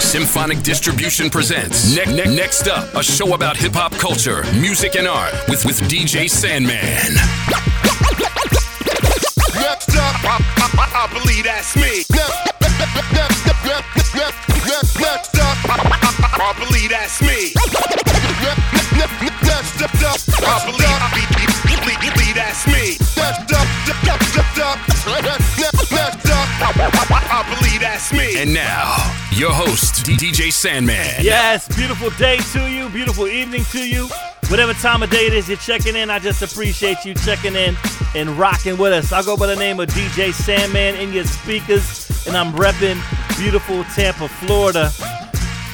Symphonic Distribution presents ne- ne- Next Up, a show about hip hop culture, music, and art with, with DJ Sandman. Next up, I, I, I believe that's me. Next up, I believe that's me. Next up, I believe, believe that's me. Next up, I believe that's me. And now, your host, DJ Sandman. Yes, beautiful day to you, beautiful evening to you. Whatever time of day it is you're checking in, I just appreciate you checking in and rocking with us. I go by the name of DJ Sandman in your speakers, and I'm repping beautiful Tampa, Florida.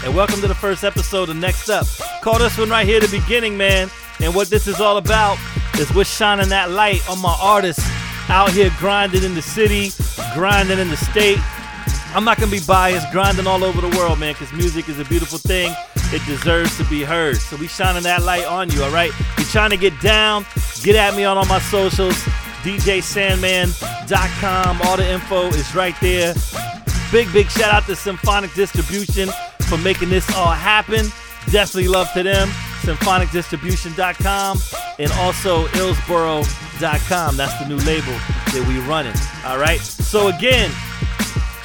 And welcome to the first episode of Next Up. Call this one right here the beginning, man. And what this is all about is we're shining that light on my artists out here grinding in the city, grinding in the state, I'm not gonna be biased, grinding all over the world, man, because music is a beautiful thing. It deserves to be heard. So we shining that light on you, all right? You're trying to get down, get at me on all my socials, DJSandman.com. All the info is right there. Big, big shout out to Symphonic Distribution for making this all happen. Definitely love to them. SymphonicDistribution.com and also Illsboro.com. That's the new label that we running. All right. So again,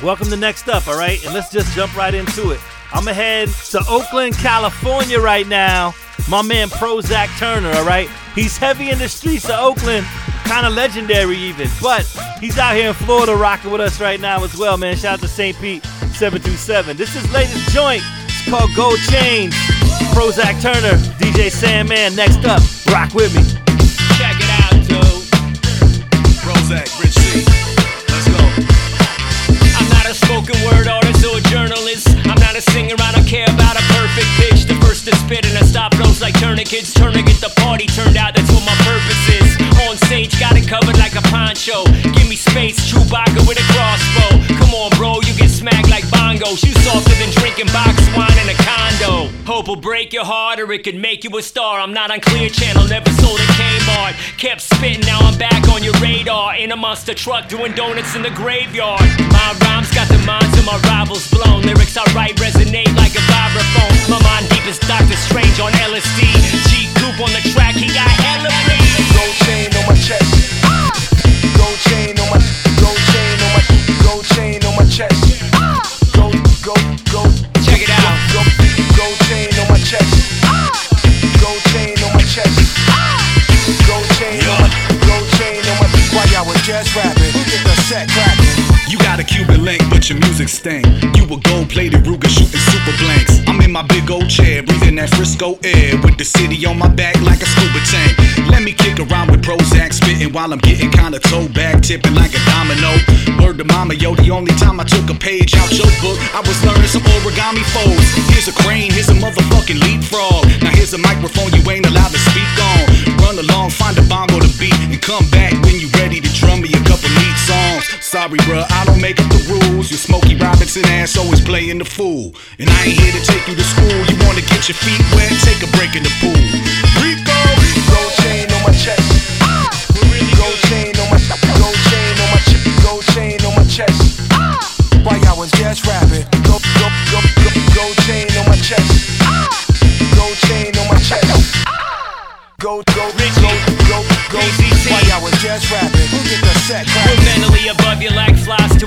Welcome to Next Up, all right? And let's just jump right into it. I'm gonna head to Oakland, California right now. My man Prozac Turner, all right? He's heavy in the streets of Oakland, kind of legendary even, but he's out here in Florida rocking with us right now as well, man. Shout out to St. Pete 727. This is latest joint. It's called Gold Chains. Prozac Turner, DJ Sandman, next up. Rock with me. Check it out, dude. Prozac, Richie. Let's go. I'm not a spoken word artist or a journalist. I'm not a singer, I don't care about a perfect pitch. The first to spit and I stop flows like tourniquets. Tourniquet the party turned out, that's what my purpose is. On stage, got it covered like a poncho. Give me space, Chewbacca with a crossbow. Come on, bro, you get smacked like bongos. You softer than drinking box break your heart or it could make you a star. I'm not on Clear Channel, never sold at Kmart. Kept spitting, now I'm back on your radar. In a monster truck doing donuts in the graveyard. My rhymes got the minds of my rivals blown. Lyrics I write resonate like a vibraphone. My mind deep as Doctor Strange on LSD. G Coop on the track, he got hella range. Gold chain Your music stink. You a gold plated Ruger shooting super blanks. I'm in my big old chair, breathing that Frisco air with the city on my back like a scuba tank. Let me kick around with Prozac, spitting while I'm getting kinda toe back, tipping like a domino. Word to mama, yo, the only time I took a page out your book, I was learning some origami folds. Here's a crane, here's a motherfucking leapfrog. Now here's a microphone you ain't allowed to speak on. Run along, find a bongo to beat, and come back when you Sorry, bruh, I don't make up the rules. Your Smokey Robinson ass always playing the fool. And I ain't here to take you to school. You wanna get your feet wet? Take a break in the pool. Rico! Gold chain on my chest. Gold chain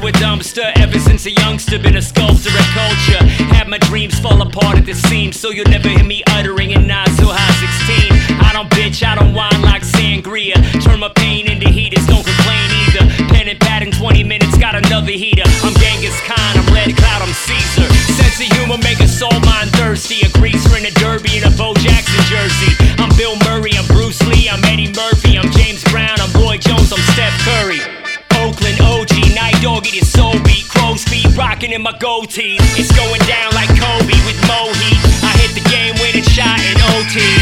a dumpster. Ever since a youngster, been a sculptor of culture. Had my dreams fall apart at the seams, so you'll never hear me uttering in nine so high 16. I don't bitch, I don't whine like sangria. Turn my pain into heaters, don't complain either. Pen and pad in 20 minutes, got another heater. I'm Genghis Khan, I'm Red Cloud, I'm Caesar. Sense of humor make a soul mind thirsty. A greaser in a derby and a Bo Jackson jersey. It is soul beat, crow's feet, rocking in my goatee. It's going down like Kobe with Mo Heat. I hit the game winning shot in OT.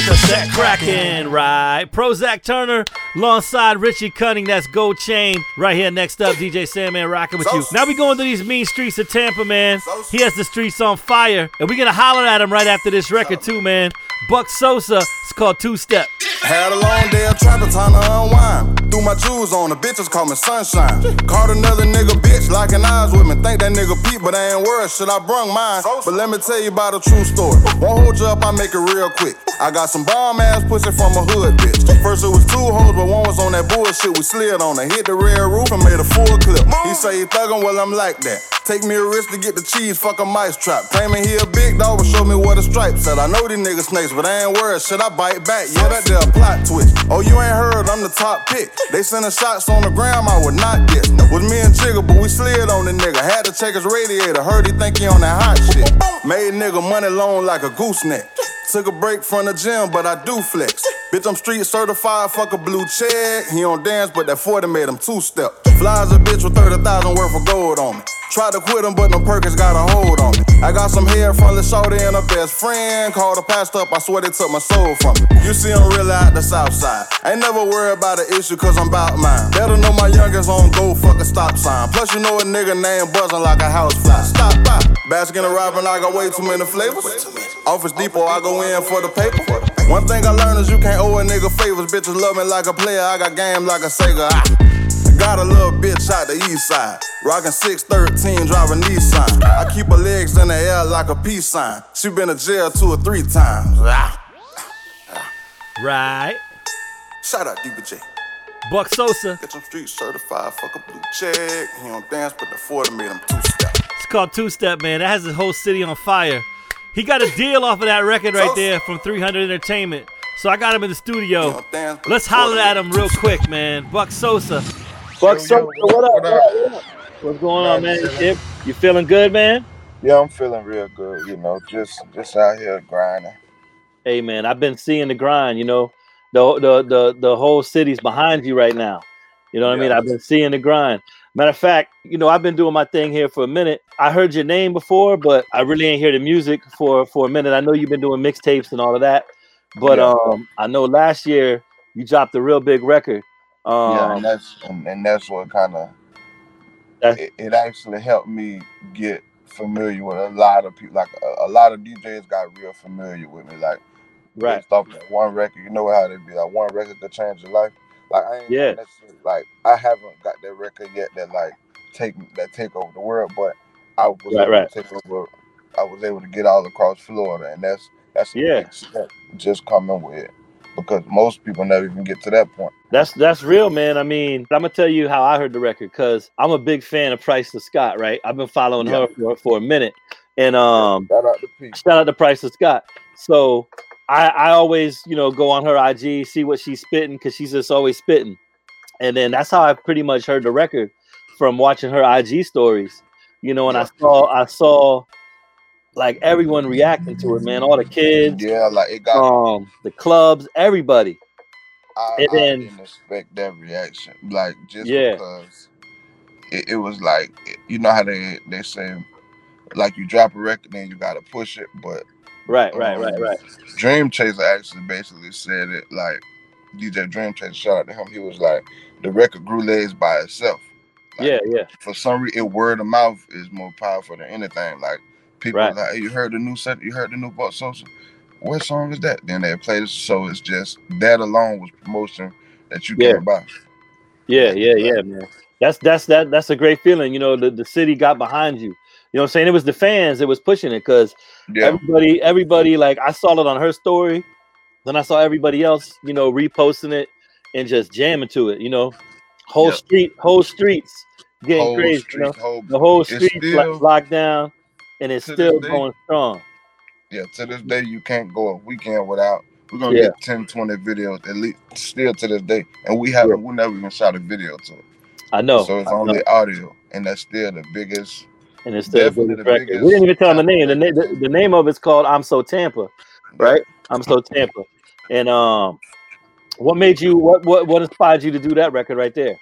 Get the set cracking? rocking, right? Prozac Turner alongside Richie Cunning. That's Gold Chain. Right here next up, DJ Sandman rocking with you. Now we going to these mean streets of Tampa, man. He has the streets on fire. And we're going to holler at him right after this record, too, man. Buck Sosa. It's called Two Step. Had a long day of trapping, time to unwind. Threw my jewels on, the bitches call me sunshine. Caught another nigga bitch locking eyes with me. Think that nigga Pete, but I ain't worried. Shit, I brung mine. But let me tell you about a true story. Won't hold you up, I make it real quick. I got some bomb ass pussy from a hood bitch. First it was two hoes, but one was on that bullshit. We slid on her, hit the rear roof and made a full clip. He say he thuggin', well I'm like that. Take me a risk to get the cheese, fuck a mice trap. Claiming he a big dog, but show me what a stripe said. I know these niggas snakes, but I ain't worried. Should I bite back? Yeah, that there a plot twist. Oh, you ain't heard, I'm the top pick. They sending shots on the ground, I would not get. Was me and Jigga, but we slid on the nigga. Had to check his radiator, heard he think he on that hot shit. Made nigga money long like a gooseneck. Took a break from the gym, but I do flex. Bitch, I'm street certified, fuck a blue check. He don't dance, but that 40 made him two step. Flies a bitch with 30,000 worth of gold on me. Tried to quit him, but no Perkins got a hold on me. I got some hair from the shorty and her best friend. Called the pastor up, I swear they took my soul from me. You see, I'm really out the south side. Ain't never worried about an issue, cause I'm about mine. Better know my youngest on go fuck a stop sign. Plus, you know a nigga name buzzing like a house fly. Stop by. Baskin and Robin, I got way too many flavors. Office Depot, I go in for the paper. One thing I learned is you can't owe a nigga favors. Bitches love me like a player, I got game like a Sega. I got a little bitch out the east side. Rockin' 613, driving Nissan. I keep her legs in the air like a peace sign. She been to jail two or three times. Ah. Right. Shout out DBJ. Buck Sosa. Get some street certified, fuck a blue check. He don't dance, but the 40 made him two step. It's called Two Step, man. That has the whole city on fire. He got a deal off of that record right there from 300 Entertainment. So I got him in the studio. Let's holler at him real quick, man. Buck Sosa. Buck Sosa, what up? What up? What's going on, man? You, you feeling good, man? Yeah, I'm feeling real good. You know, just just out here grinding. Hey, man, I've been seeing the grind. You know, the the the the whole city's behind you right now. You know what I mean? I've been seeing the grind. Matter of fact, you know, I've been doing my thing here for a minute. I heard your name before, but I really ain't hear the music for for a minute. I know you've been doing mixtapes and all of that, but Yeah. um, I know last year you dropped a real big record. Um, yeah, and that's and, and that's what kind of it, it actually helped me get familiar with a lot of people. Like a, a lot of DJs got real familiar with me. Like right. off that one record, you know how they be like one record could change your life. Like I ain't Yeah. like I haven't got that record yet that like take that take over the world, but I was Right, able right. to take over. I was able to get all across Florida, and that's that's Yeah. just coming with it because most people never even get to that point. That's that's real, man. I mean, I'm gonna tell you how I heard the record because I'm a big fan of Priceless Scott. Right, I've been following Yeah. her for, for a minute, and um, Shout out to Pete. shout out to Priceless Scott. So I I always you know go on her IG, see what she's spitting because she's just always spitting, and then that's how I pretty much heard the record from watching her IG stories. You know, and I saw I saw like everyone reacting to it, man. All the kids, Yeah, like it got. um, the clubs, everybody. I, and I didn't expect that reaction. Like just Yeah. because it, it was like you know how they they say like you drop a record and you gotta push it, but Right, right, right, um, right. Dream Chaser actually basically said it like DJ Dream Chaser. Shout out to him. He was like the record grew legs by itself. Like, Yeah, yeah. For some reason, word of mouth is more powerful than anything. Like people Right. like, hey, you heard the new set, you heard the new Buck Sosa. What song is that? Then they played it. so it's just that alone was promotion that you Yeah. can't buy. Yeah, yeah, yeah, man. That's that's that that's a great feeling. You know, the, the city got behind you. You know what I'm saying? It was the fans that was pushing it because Yeah, everybody, everybody, like I saw it on her story. Then I saw everybody else, you know, reposting it and just jamming to it, you know. Whole Yeah. street, whole streets getting whole crazy. street, you know? whole The whole street still- like locked down and it's to still day- going strong. yeah. To this day, you can't go a weekend without. We're gonna Yeah. get 10, 20 videos at least still to this day, and we haven't. We never even shot a video to it. I know. so it's I know. only audio, and that's still the biggest. and it's still the record. biggest We didn't even tell them the name. The, na- the, the name of it's called I'm So Tampa. Right? I'm So Tampa. And um what made you what what what inspired you to do that record right there?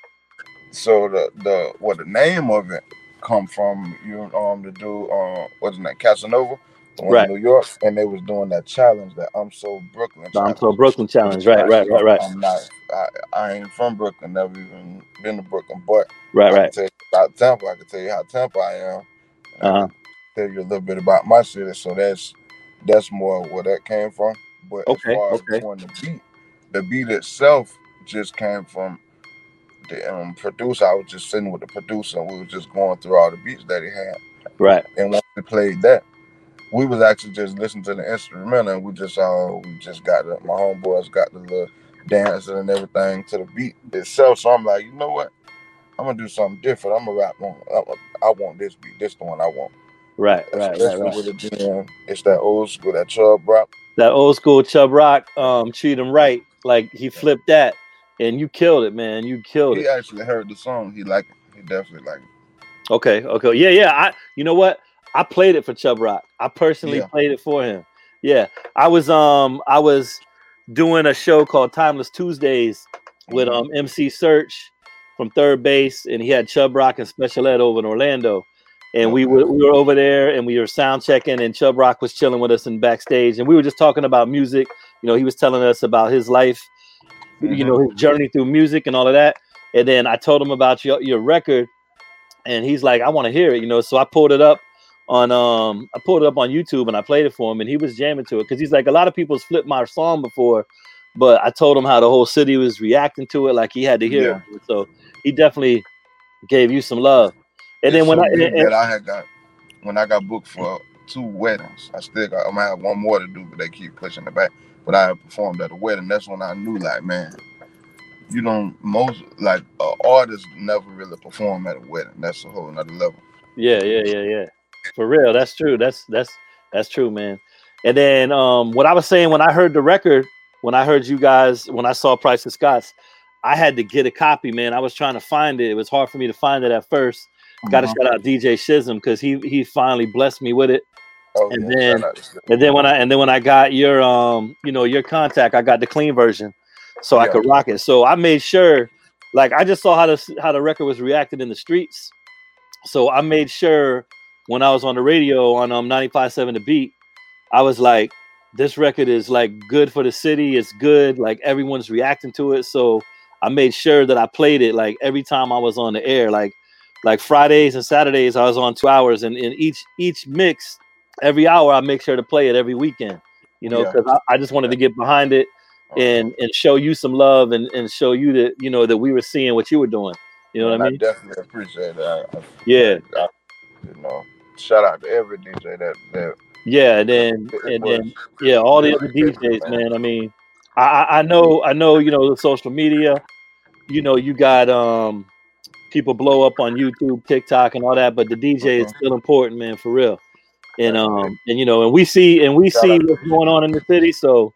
So the the what the name of it come from you um to do uh what's his name Casanova went Right. New York, and they was doing that challenge, that I'm so Brooklyn. The I'm so Brooklyn challenge. Right, right, right, right, I'm not. I, I ain't from Brooklyn. Never even been to Brooklyn, but right, I right. tell you about Tampa. I can tell you how Tampa I am. Uh-huh. can tell you a little bit about my city. So that's that's more where that came from. But Okay, as far as okay. the beat, the beat itself just came from the um, producer. I was just sitting with the producer, and we were just going through all the beats that he had. Right. And once we played that, we was actually just listening to the instrumental, and we just all we just got the, my homeboys got the little dancing and everything to the beat itself. So I'm like, you know what? I'm gonna do something different. I'm gonna rap on. I, I want this beat. This the one I want. Right, right, right, right. with it being it's that old school, that chubb rock. That old school Chubb Rock, um, treat him right. Like he flipped that, and you killed it, man. You killed He it. He actually heard the song. He liked it. He definitely liked it. Okay, okay, yeah, yeah. I, you know what? I played it for Chubb Rock. I personally Yeah. played it for him. Yeah, I was, um, I was doing a show called Timeless Tuesdays with Mhm. um MC Serch from Third Bass, and he had Chubb Rock and Special Ed over in Orlando. And we were we were over there and we were sound checking, and Chubb Rock was chilling with us in backstage, and we were just talking about music. You know, he was telling us about his life, you know, his journey through music and all of that. And then I told him about your your record, and he's like, I want to hear it, you know. So I pulled it up on um I pulled it up on YouTube and I played it for him, and he was jamming to it because he's like, a lot of people's flipped my song before, but I told him how the whole city was reacting to it, like he had to hear it. So he definitely gave you some love. And then when so I and, and- that I had got when I got booked for two weddings, I still got I'm gonna have one more to do, but they keep pushing it back. But I had performed at a wedding. That's when I knew, like, man, you don't most like uh, artists never really perform at a wedding. That's a whole nother level. Yeah, yeah, yeah, yeah. For real, that's true. That's that's that's true, man. And then um what I was saying when I heard the record, when I heard you guys, when I saw Priceless Scott's, I had to get a copy, man. I was trying to find it. It was hard for me to find it at first. Got to shout out DJ Shizm because he he finally blessed me with it. Oh, And yeah, then- shout out to Steve. And then when I and then when I got your um you know your contact, I got the clean version, so I could rock it. So I made sure, like I just saw how the how the record was reacted in the streets, so I made sure when I was on the radio on um 95.7 The Beat, I was like, this record is like good for the city. It's good. Like everyone's reacting to it. So I made sure that I played it like every time I was on the air. Like like Fridays and Saturdays, I was on two hours, and in each each mix, every hour I make sure to play it every weekend. You know, Yeah. because I, I just wanted to get behind it Uh-huh. and and show you some love and and show you that you know that we were seeing what you were doing. You know what I mean? I definitely appreciate that. I, Yeah. I, you know, shout out to every DJ that that Yeah, and then and was. then yeah, all the Yeah, other DJs, man. man. I mean, I I know I know you know the social media. You know, you got um people blow up on YouTube, TikTok, and all that, but the DJ is Mhm. still important, man, for real. And um and you know, and we see and we Shout see what's going on in the city, so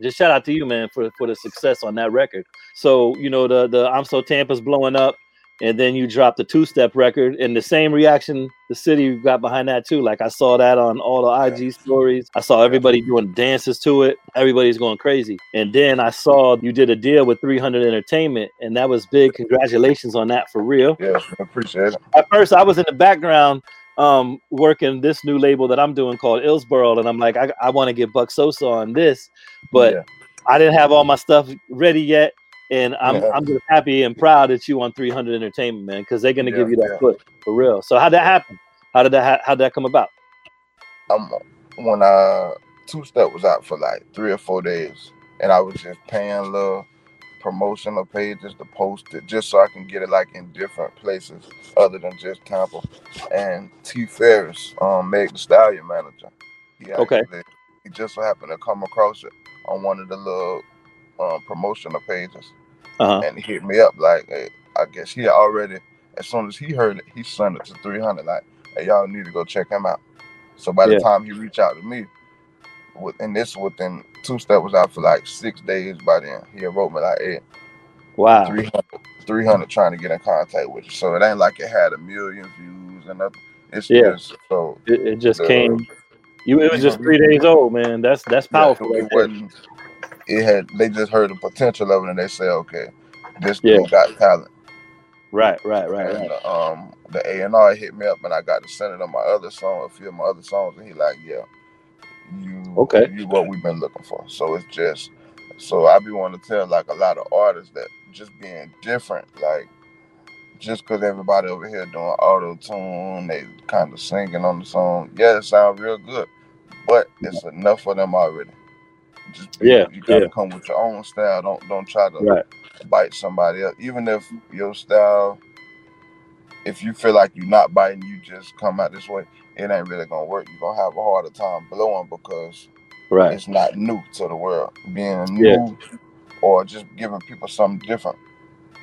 just shout out to you, man, for for the success on that record. So you know, the the I'm so Tampa's blowing up. And then you dropped the two-step record, and the same reaction the city got behind that too. Like I saw that on all the IG stories. I saw everybody doing dances to it. Everybody's going crazy. And then I saw you did a deal with 300 Entertainment, and that was big. Congratulations on that for real. yes, I appreciate it. At first, I was in the background um, working this new label that I'm doing called Illsboro, and I'm like, I, I want to get Buck Sosa on this, but Yeah. I didn't have all my stuff ready yet. And I'm Yeah. I'm just happy and proud that you on 300 Entertainment, man, because they're gonna Yeah, give you that foot for real. So how'd that happen? How did that ha- how'd that come about? I'm when uh two step was out for like three or four days, and I was just paying little promotional pages to post it just so I can get it like in different places other than just Tampa. And T Farris, um, Meg the Stallion manager, he Okay. actually he just so happened to come across it on one of the little um, promotional pages, Uh huh. and he hit me up like, hey, I guess he already as soon as he heard it, he sent it to 300 like, hey, y'all need to go check him out. So by the Yeah. time he reached out to me, and this within two step was out for like six days by then. He wrote me like, hey, Wow. 300, 300 trying to get in contact with you. So it ain't like it had a million views and nothing. It's Yeah. just so It, it just the- came. You it was just three days old, man. That's that's yeah, powerful. it right wasn't it had they just heard the potential of it and they say, okay, this Yeah. dude got talent. Right, right, right, And right. um, the A and R hit me up, and I got to send it on my other song, a few of my other songs, and he like, yeah, you, Okay. you what we've been looking for. So it's just, so I be wanting to tell like a lot of artists that just being different, like just because everybody over here doing auto tune, they kind of singing on the song, yeah, it sounds real good, but it's enough for them already. Just Yeah, you gotta yeah. come with your own style. Don't don't try to Right. bite somebody else. Even if your style, if you feel like you're not biting, you just come out this way, it ain't really gonna work. You're gonna have a harder time blowing because Right. it's not new to the world. Being Yeah. new or just giving people something different.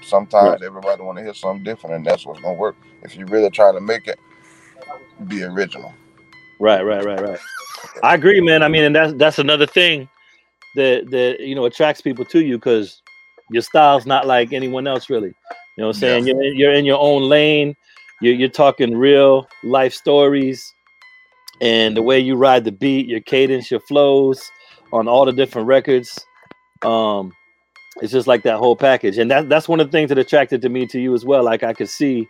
Sometimes everybody wanna hear something different and that's what's gonna work. If you really try to make it, be original. Right, right, right, right. I agree, man. I mean, and that's that's another thing that that you know attracts people to you because your style's not like anyone else, really. You know what I'm saying? You're in, you're in your own lane. You're you're talking real life stories, and the way you ride the beat, your cadence, your flows on all the different records. Um, it's just like that whole package, and that that's one of the things that attracted to me to you as well. Like I could see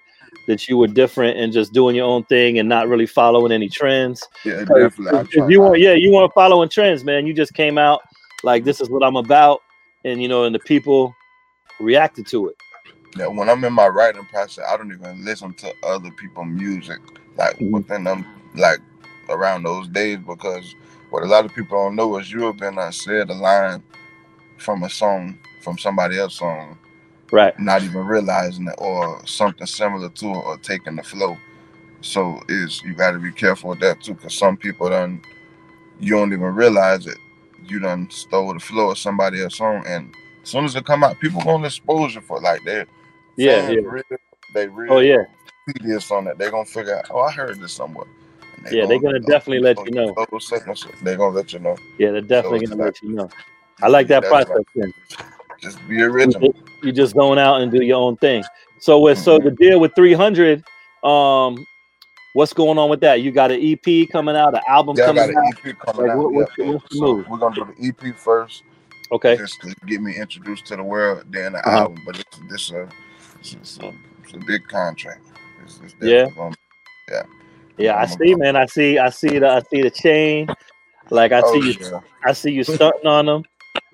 that you were different and just doing your own thing and not really following any trends. Yeah, definitely. I if you want, yeah, you weren't following trends, man. You just came out like this is what I'm about, and you know, and the people reacted to it. Yeah, when I'm in my writing process, I don't even listen to other people's music like Mhm. within them like around those days because what a lot of people don't know is you have been uh, said a line from a song from somebody else's song, Right. not even realizing it or something similar to it or taking the flow. So is you got to be careful with that too, because some people done you don't even realize it. You done stole the flow of somebody else's song, and as soon as it come out, people gonna expose you for it. like that. Yeah, yeah. Real, they real Oh yeah, tedious on that. They're gonna figure out, oh, I heard this somewhere. And Yeah, they're gonna definitely let you know. They're gonna let you know. yeah. They're definitely gonna like- let you know. I like that process. Just be original. you just going out and do your own thing. So with so Mm-hmm. the deal with 300, um, what's going on with that? You got an EP coming out, an album Yeah, I coming got an out. EP coming Like, out. what- what's yeah. what's So move? we're gonna do the EP first, Okay, just to get me introduced to the world, then the Uh-huh. album. But it's this uh, it's, a, it's a big contract. It's, it's Yeah. gonna- yeah, I see, man. I see, I see the, I see the chain. Like I oh, see you, yeah. I see you stunting on them.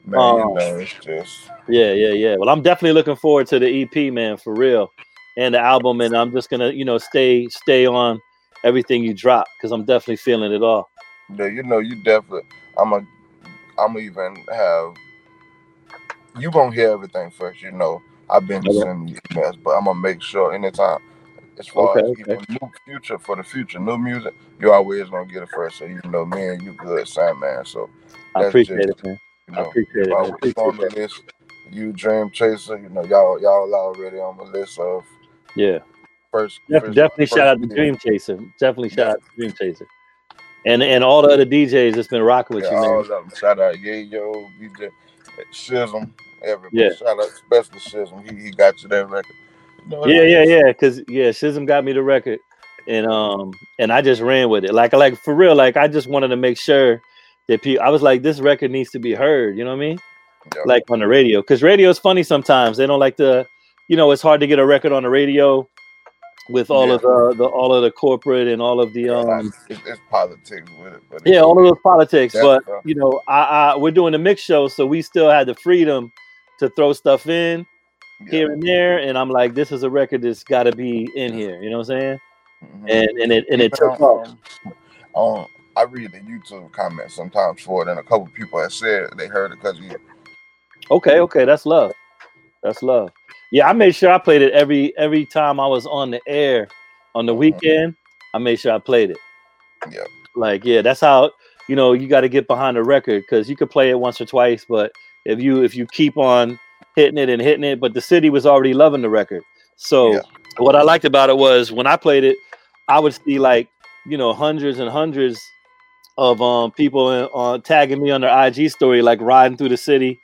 Man, um, know, it's just Yeah, yeah, yeah. Well, I'm definitely looking forward to the EP, man, for real, and the album. And I'm just gonna, you know, stay, stay on everything you drop because I'm definitely feeling it all. Yeah, you know, you definitely. I'm a. I'm even have. You gonna hear everything first, you know. I've been Okay. sending you emails, but I'm gonna make sure anytime, as far Okay, as okay. even new future for the future, new music, you always gonna get it first. So you know, me and you good, Sandman. So I appreciate just- it, man. you I appreciate it. you man. always on Appreciate the list. You Dream Chaser, you know, y'all y'all already on the list of Yeah, first. Def- first- definitely first shout out to Dream Chaser. Definitely shout out to Dream Chaser, and and all the other DJs that's been rocking with Yeah, you, all man. of them. Shout out Yayo, DJ Shizm, everybody. Yeah. Shout out especially Shizm. He, he got you that record. You know, Yeah, yeah, yeah. Cause yeah, Shizm got me the record, and um, and I just ran with it. Like, like for real. Like, I just wanted to make sure that people. I was like, this record needs to be heard. You know what I mean? Yeah. Like on the radio, because radio is funny sometimes. They don't like to, you know, it's hard to get a record on the radio with all of the, the all of the corporate and all of the um it's, it's politics with it. But yeah, all of those politics. But you know, I, I we're doing a mix show, so we still had the freedom to throw stuff in yeah. here and there. And I'm like, this is a record that's got to be in here. You know what I'm saying? Mhm. And and it and it took off. um, I read the YouTube comments sometimes for it, and a couple people have said they heard it because you. Okay, okay, that's love. That's love. Yeah, I made sure I played it every every time I was on the air on the Mhm. weekend. I made sure I played it. Yeah. Like, yeah, that's how you know you got to get behind the record because you could play it once or twice, but if you if you keep on hitting it and hitting it, but the city was already loving the record. So Yeah. what I liked about it was when I played it, I would see like you know hundreds and hundreds of um people in, uh, tagging me on their IG story, like riding through the city,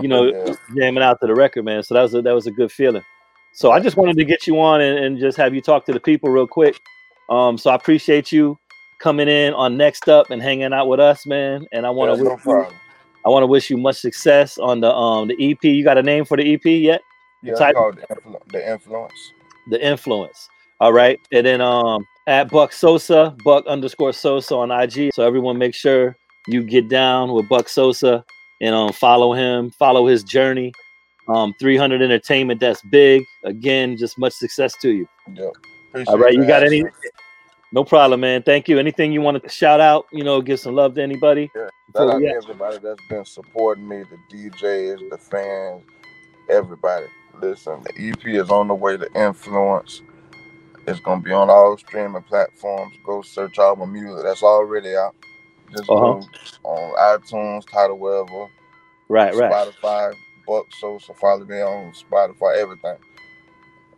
you know, Yeah. jamming out to the record, man. So that was a, that was a good feeling. So I just wanted to get you on and, and just have you talk to the people real quick. Um, so I appreciate you coming in on next up and hanging out with us, man. And I want to no wish you, problem. I want to wish you much success on the um the EP. You got a name for the EP yet? Yeah, Type- called the, influ- the influence. the influence. All right, and then um at Buck Sosa, Buck underscore Sosa on IG. So everyone, make sure you get down with Buck Sosa and um follow him, follow his journey. Um, 300 Entertainment, that's big. Again, just much success to you. Yep. Appreciate All right, you got any? No problem, man. Thank you. Anything you want to shout out? You know, give some love to anybody. Yeah, shout out to everybody that's been supporting me, the DJs, the fans, everybody. Listen, the EP is on the way to influence. It's gonna be on all streaming platforms. Go search all my music. That's already out. Just Uh-huh. go on iTunes, Tidal Webber, Right, right. Spotify, Buck Sosa. Follow me on Spotify, everything.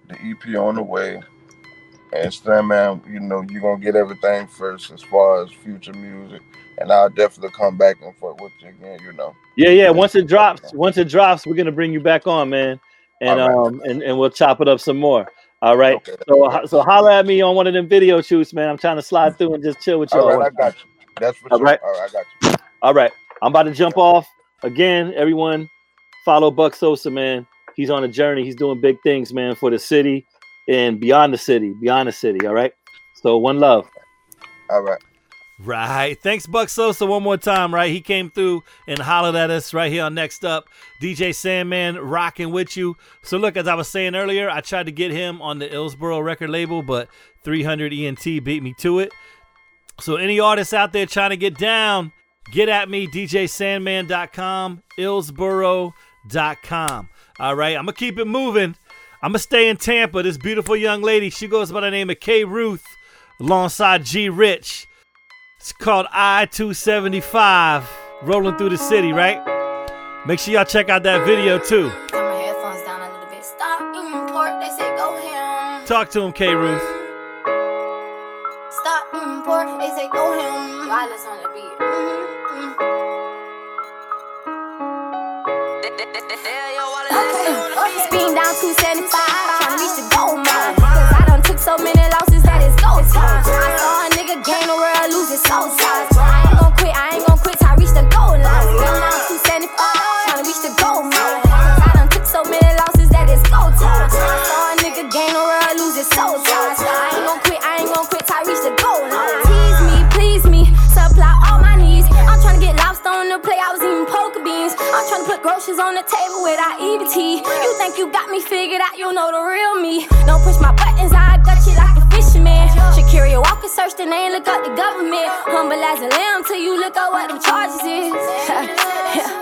The EP on the way. And man, you know, you're gonna get everything first as far as future music. And I'll definitely come back and forth with you again, you know. Yeah, yeah. Once it drops, once it drops, we're gonna bring you back on, man, and right. um, and, and we'll chop it up some more. All right. Okay. So, so holler at me on one of them video shoots, man. I'm trying to slide through and just chill with y'all. All right, I got you. That's for All sure. right. All right, I got you. All right. I'm about to jump off again. Everyone, follow Buck Sosa, man. He's on a journey. He's doing big things, man, for the city and beyond the city, beyond the city. All right. So one love. All right. Right. Thanks, Buck Sosa, one more time, right? He came through and hollered at us right here on Next Up. DJ Sandman rocking with you. So, look, as I was saying earlier, I tried to get him on the Illsboro record label, but 300 ENT beat me to it. So, any artists out there trying to get down, get at me, djsandman.com, illsboro.com. All right. I'm going to keep it moving. I'm going to stay in Tampa. This beautiful young lady, she goes by the name of K Ruth alongside G Rich. It's called I 275, rolling through the city, right? Make sure y'all check out that video too. Got my headphones down a little bit. Stop import. They say go him. Talk to him, K Ruth. Stop import. They say go him. Violence on the beat. Mm-hmm. Speeding down 275, trying to reach the gold mine. Cause I done took so many losses that it's go time. I saw a nigga gain the world, lose his soul size. I ain't gon' quit, I ain't gon' groceries on the table without EBT. You think you got me figured out, you know the real me. Don't push my buttons, I got you like a fisherman. Shakira walk and search the name, look up the government. Humble as a lamb till you look up what them charges is.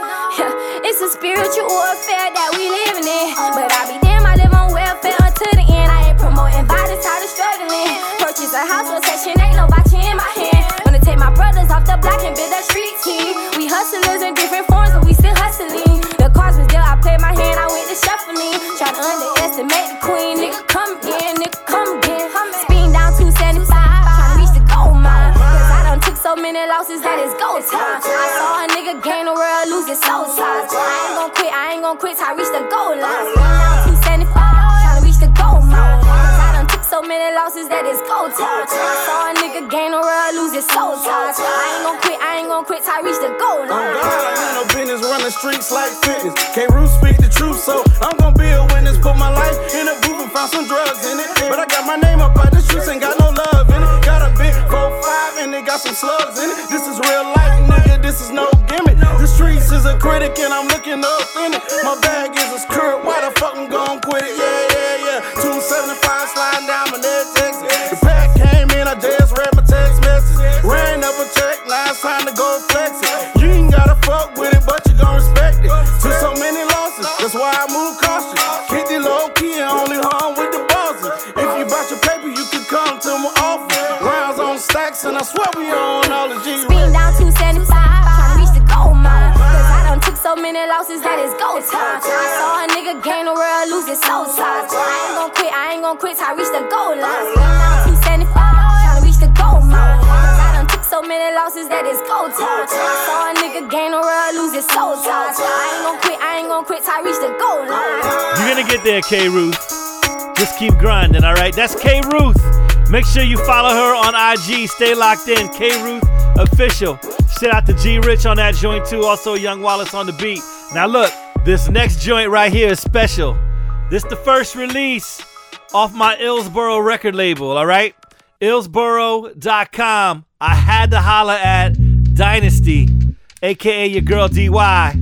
It's a spiritual warfare that we living in. But I be damn, I live on welfare until the end. I ain't promoting violence, tired of struggling. Purchase a house, no section, ain't no in my hand. Wanna take my brothers off the block and build a street team. We hustlers in different forms, but we still hustling. Cards was dealt, I played my hand, I went to shuffling. Tryna underestimate the queen, nigga, come again, nigga, come again. Speeding down 275, tryna reach the gold mine. Cause I done took so many losses that it's go time. I saw a nigga gain the world, lose his soul size. I ain't gon' quit, I ain't gon' quit till I reach the goal line. Many losses that it's go time. I saw a nigga gain the world, lose his soul size. I ain't gon' quit, I ain't gon' quit till I reach the goal Oh line. I ain't no business running streets like fitness. Can't Ruth speak the truth, so I'm gonna be a witness. Put my life in a booth and found some drugs in it. But I got my name up by the streets, ain't got no love in it. Got a big 4-5 and they got some slugs in it. This is real life, nigga, this is no gimmick. The streets is a critic and I'm looking up in it. My bag is a skirt, why the fuck I'm gon' quit it? Yeah, I swear we on all the G. Speeding down 275, tryna reach the gold mine. Cause I done took so many losses that it's go time. I saw a nigga gain the world, lose his soul size. I ain't gon' quit, I ain't gon' quit till I reach the goal line. Speeding down 275, tryna reach the gold mine. Cause I done took so many losses that it's go time. I saw a nigga gain the world, lose his soul size. I ain't gon' quit, I ain't gon' quit till I reach the goal line. You're gonna get there, K Ruth. Just keep grinding, all right? That's K Ruth. Make sure you follow her on IG. Stay locked in. K Ruth official. Shout out to G Rich on that joint too. Also Young Wallace on the beat. Now look, this next joint right here is special. This the first release off my Illsboro record label, all right? Illsboro.com. I had to holler at Dynasty, aka your girl DY.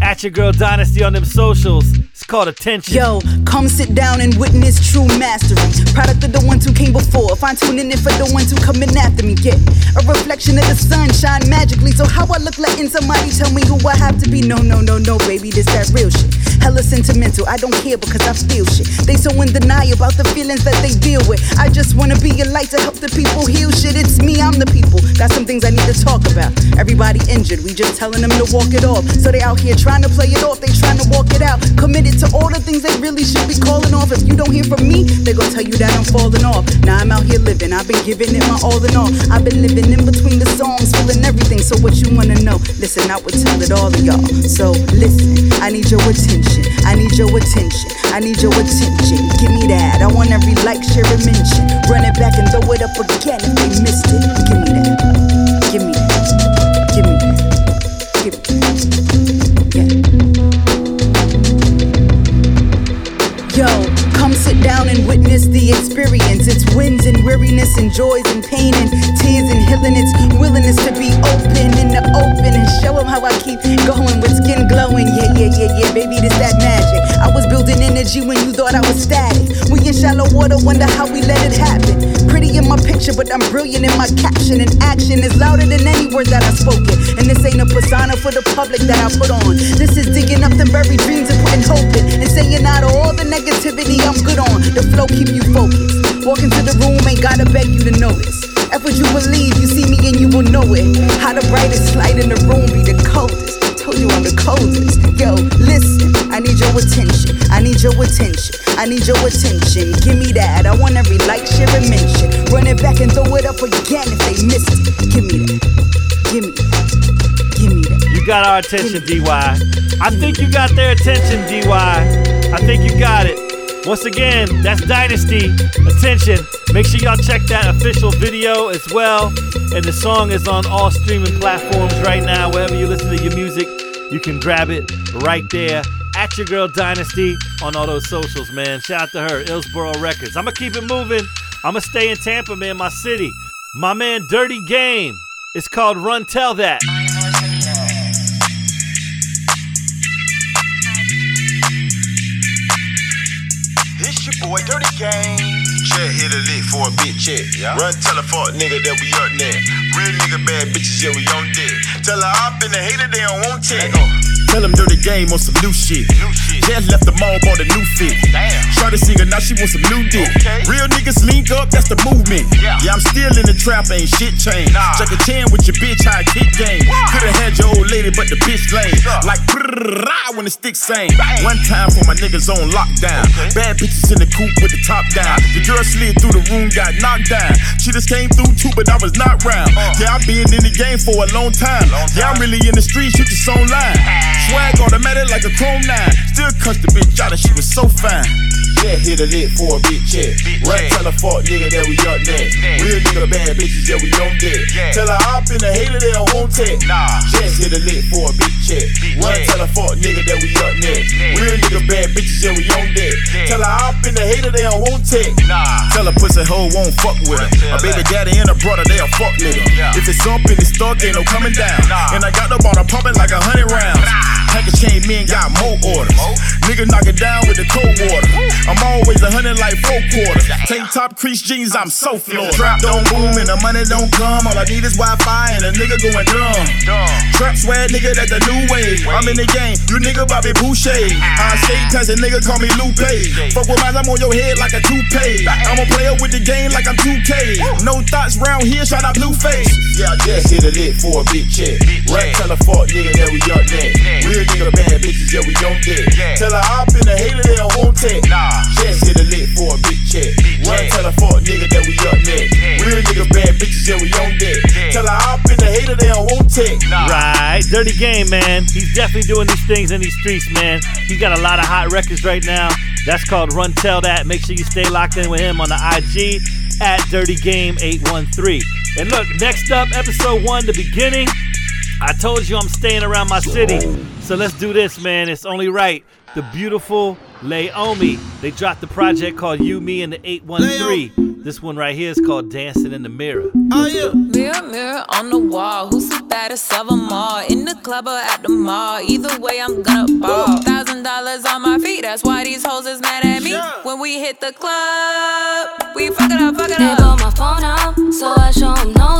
At your girl Dynasty on them socials. It's called Attention. Yo, come sit down and witness true mastery. Product of the ones who came before. Fine tuning it for the ones who coming after me. Get a reflection of the sun shine magically. So how I look letting somebody tell me who I have to be? No, no, no, no, baby, this that real shit. Hella sentimental, I don't care because I feel shit. They so in denial about the feelings that they deal with. I just wanna be a light to help the people heal shit. It's me, I'm the people. Got some things I need to talk about. Everybody injured, we just telling them to walk it off. So they out here trying to play it off, they trying to walk it out. Committed to all the things they really should be calling off. If you don't hear from me, they gon' tell you that I'm falling off. Now I'm out here living, I've been giving it my all in all. I've been living in between the songs, feeling everything. So what you wanna know? Listen, I would tell it all to y'all. So listen, I need your attention. I need your attention. I need your attention. Give me that. I want every like, share, and mention. Run it back and throw it up again if they missed it. Give me that. Give me that. Give me that. Give me down and witness the experience. It's wins and weariness and joys and pain and tears and healing. It's willingness to be open in the open and show them how I keep going with skin glowing. Yeah, yeah, yeah, yeah, baby, this that magic. I was building energy when you thought I was static. We in shallow water, wonder how we let it happen. Pretty in my picture, but I'm brilliant in my caption. And action is louder than any word that I've spoken. And this ain't a persona for the public that I put on. This is digging up them buried dreams and putting hope in. And saying out of all the negativity I'm good on. The flow keep you focused. Walk into the room, ain't gotta beg you to notice. If what you believe, you see me and you will know it. How the brightest light in the room be the coldest. Told you I'm the coldest. Yo, listen, I need your attention. I need your attention. I need your attention. Give me that. I want every like, share, and mention. Run it back and throw it up again if they miss it. Give me that. Give me that. Give me that. You got our attention, DY. I think you got their attention, DY. I think you got it. Once again, that's Dynasty. Attention. Make sure y'all check that official video as well. And the song is on all streaming platforms right now. Wherever you listen to your music, you can grab it right there. At your girl Dynasty on all those socials, man. Shout out to her, Illsboro Records. I'ma keep it moving. I'ma stay in Tampa, man, my city. My man Dirty Game. It's called Run Tell That. Your boy Dirty Game. Check hit a lick for a bit check. Run tell a fuck nigga that we up there. Real nigga bad bitches, yeah, we on deck. Tell her I been a hater, they don't want check. Tell him dirty game on some new shit. shit. Just left the mall, bought a new fit. Try to sing her, now she want some new dick. Okay. Real niggas link up, that's the movement. Yeah. I'm still in the trap, ain't shit changed. Nah. Check a chin with your bitch, high kick game. Could've had your old lady, but the bitch lame. Yeah. Like brrrr, when the stick sang. Bang. One time for my niggas on lockdown. Okay. Bad bitches in the coupe with the top down. The girl slid through the room, got knocked down. She just came through too, but I was not round. Uh. Yeah, I been in the game for a long time. Long Yeah, I'm really in the streets, you just online. Swag automatic like a Chrome 9. Still cussed the bitch out and she was so fine. Yeah, hit a lick for a. Big Run check. tell a fuck nigga that we up next. Real bad bitches, yeah, we on deck. Yeah. Tell her hop in the hater, they don't want. Nah. Just hit a lick for a big check. Big Run check. tell a fuck nigga that we up next. Next. Real nigga bad bitches, yeah, we on deck. Yeah. Tell her hop in the hater, they don't want. Nah. Tell a pussy hoe won't fuck with her. A baby that. daddy and a brother, they a fuck nigga. Yeah. If it's up and it's stuck, ain't no coming down. Nah. And I got the bottle pumping like a hundred rounds. Package chain men got more orders. Nigga knock it down with the cold water. I'm always a hundred like four quarters. Tank top crease jeans, I'm so floored. Trap don't boom and the money don't come. All I need is Wi-Fi and a nigga going dumb. Trap swag nigga, that's the new wave. I'm in the game, you nigga Bobby Boucher. I say cause a nigga call me Lupe. Fuck with mine, I'm on your head like a toupee. I'm a player with the game like I'm 2K. No thoughts round here, shout out Blueface. Yeah, I just hit a lick for a big check. Run tell a fuck nigga that we up next. Next. Real nigga bad bitches, yeah, we on deck. Yeah. Tell her hop in the hater, they don't want tech. Nah. Just hit a lick for a big check. Big Run check. tell a fuck nigga that we up next. Yeah. Real nigga bad bitches, yeah, we on deck. Yeah. Tell her hop in the hater, they don't want tech. Nah. Right, dirty game, man. He's definitely doing these things in these streets, man. He's got a lot of hot records right now. That's called Run Tell That. Make sure you stay locked in with him on the IG at Dirty Game 813. And look, next up, episode one, the beginning. I told you I'm staying around my city. So let's do this, man. It's only right. the beautiful Laomi. They dropped the project called You, Me, and the 813. This one right here is called Dancing in the Mirror. Oh, yeah. Mirror, mirror on the wall. Who's the baddest of them all? In the club or at the mall? Either way, I'm gonna ball. Thousand dollars on my feet. That's why these hoes is mad at me. When we hit the club, we fuck it up, fuck it They up. blow my phone up, so I show 'em no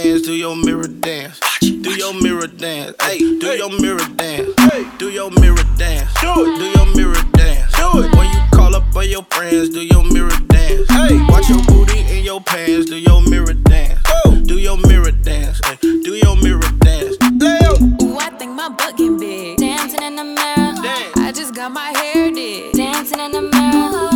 in your pants, do your mirror dance. Do your mirror dance. Hey, do your mirror dance. Do your mirror dance. Do it. Do your mirror dance. Do it. When you call up all your friends, do your mirror dance. Hey, watch your booty in your pants, do your mirror dance. Do your mirror dance. Hey, do your mirror dance. Leo. Ooh, I think my butt getting big. Dancing in the mirror. I just got my hair did. Dancing in the mirror.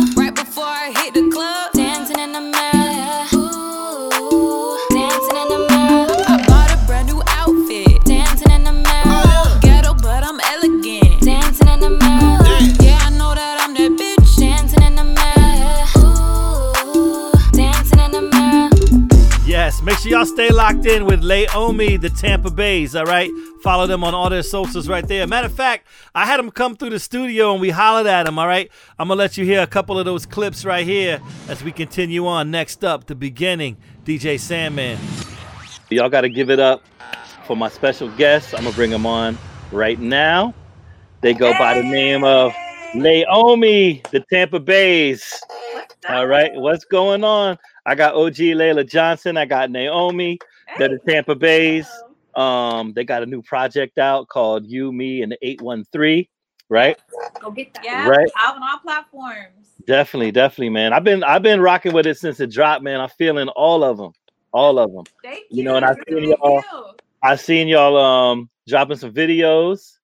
Sure y'all stay locked in with Laomi, the Tampa Bays, all right? Follow them on all their socials right there. Matter of fact, I had them come through the studio and we hollered at them, all right? I'm going to let you hear a couple of those clips right here as we continue on. Next up, the beginning, DJ Sandman. Y'all got to give it up for my special guests. I'm going to bring them on right now. They go by the name of Laomi, the Tampa Bays. All right, what's going on? I got OG Layla Johnson. I got Naomi. They're the Tampa Bays. Um, they got a new project out called You, Me, and the 813. Right? Go get that. Yeah, Right. Out on all platforms. Definitely, definitely, man. I've been I've been rocking with it since it dropped, man. I'm feeling all of them, all of them. Thank you. You know, and I seen y'all. I've seen y'all um dropping some videos,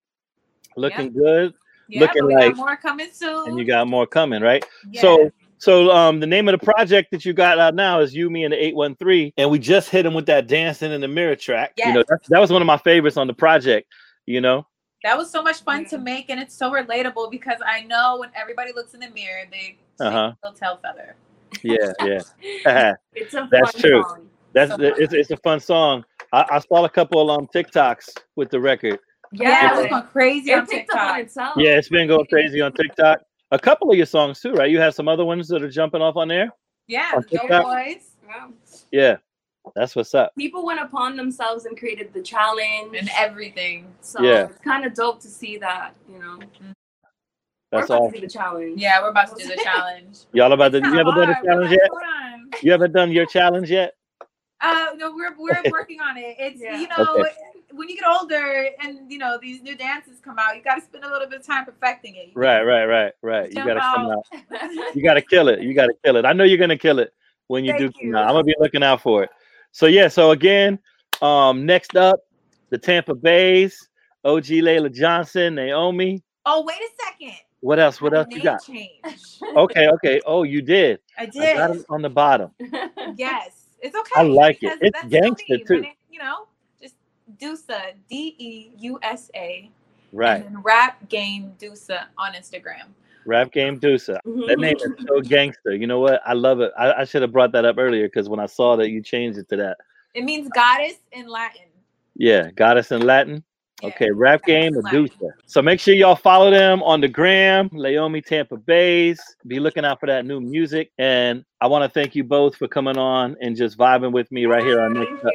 looking good, Yeah, looking we like, got more coming soon. and you got more coming, right? So so um the name of the project that you got out now is You, Me, and the 813, and we just hit him with that dancing in the mirror track. You know, that, that was one of my favorites on the project. You know, that was so much fun to make, and it's so relatable because I know when everybody looks in the mirror, they uh huh, will tell feather. yeah, yeah. It's a That's fun true. song. That's So it's, it's a fun song. I, I saw a couple of um TikToks with the record. Yeah, it was going crazy It on picked up on TikTok. itself. Yeah, it's been going crazy on TikTok. A couple of your songs too, right? You have some other ones that are jumping off on there. Yeah, On Go TikTok? Boys. Yeah, that's what's up. People went upon themselves and created the challenge and everything. So Yeah. it's kind of dope to see that, you know. That's We're about all. to do the challenge. Yeah, we're about to do the challenge. Y'all about to? You kinda haven't done a challenge yet? You haven't done your challenge yet? Uh, no, we're we're working on it. It's you know Okay. When you get older and you know these new dances come out, you got to spend a little bit of time perfecting it. Right, right, right, right. You gotta come out. out. You gotta kill it. You gotta kill it. I know you're gonna kill it when you Thank do come out. I'm gonna be looking out for it. So yeah. So again, um, next up, the Tampa Bays, OG Layla Johnson, Naomi. Oh, wait a second. What else? What else you got? change. Okay, okay. Oh, you did. I I got did. it on the bottom. yes, it's okay. I like it. It's gangster, too. it- You know, Deusa, D E U S A, Right. and then Rap Game Deusa on Instagram. Rap Game Deusa. Mm-hmm. That name is so gangster. You know what? I love it. I, I should have brought that up earlier because when I saw that you changed it to that. It means goddess in Latin. Yeah, goddess in Latin. Okay, rap game in Latin. Medusa. So make sure y'all follow them on the gram, Laomi Tampa Bays. Be looking out for that new music. And I want to thank you both for coming on and just vibing with me right here on Next Up.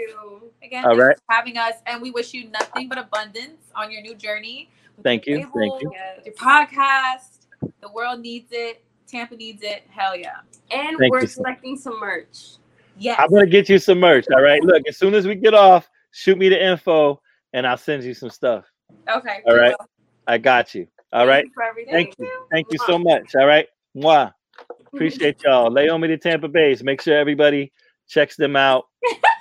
Again, All thanks right. for having us, and we wish you nothing but abundance on your new journey. Thank your you. Thank you. Your podcast. The world needs it. Tampa needs it. Hell yeah. And Thank we're you so- expecting some merch. Yes. I'm gonna get you some merch. All right. Look, as soon as we get off, shoot me the info and I'll send you some stuff. Okay. All right. we right. will. I got you. All Thank right. you for everything. Thank you. Thank you so much. All right. Mwah. Appreciate y'all. Laomi to Tampa Bays. Make sure everybody checks them out.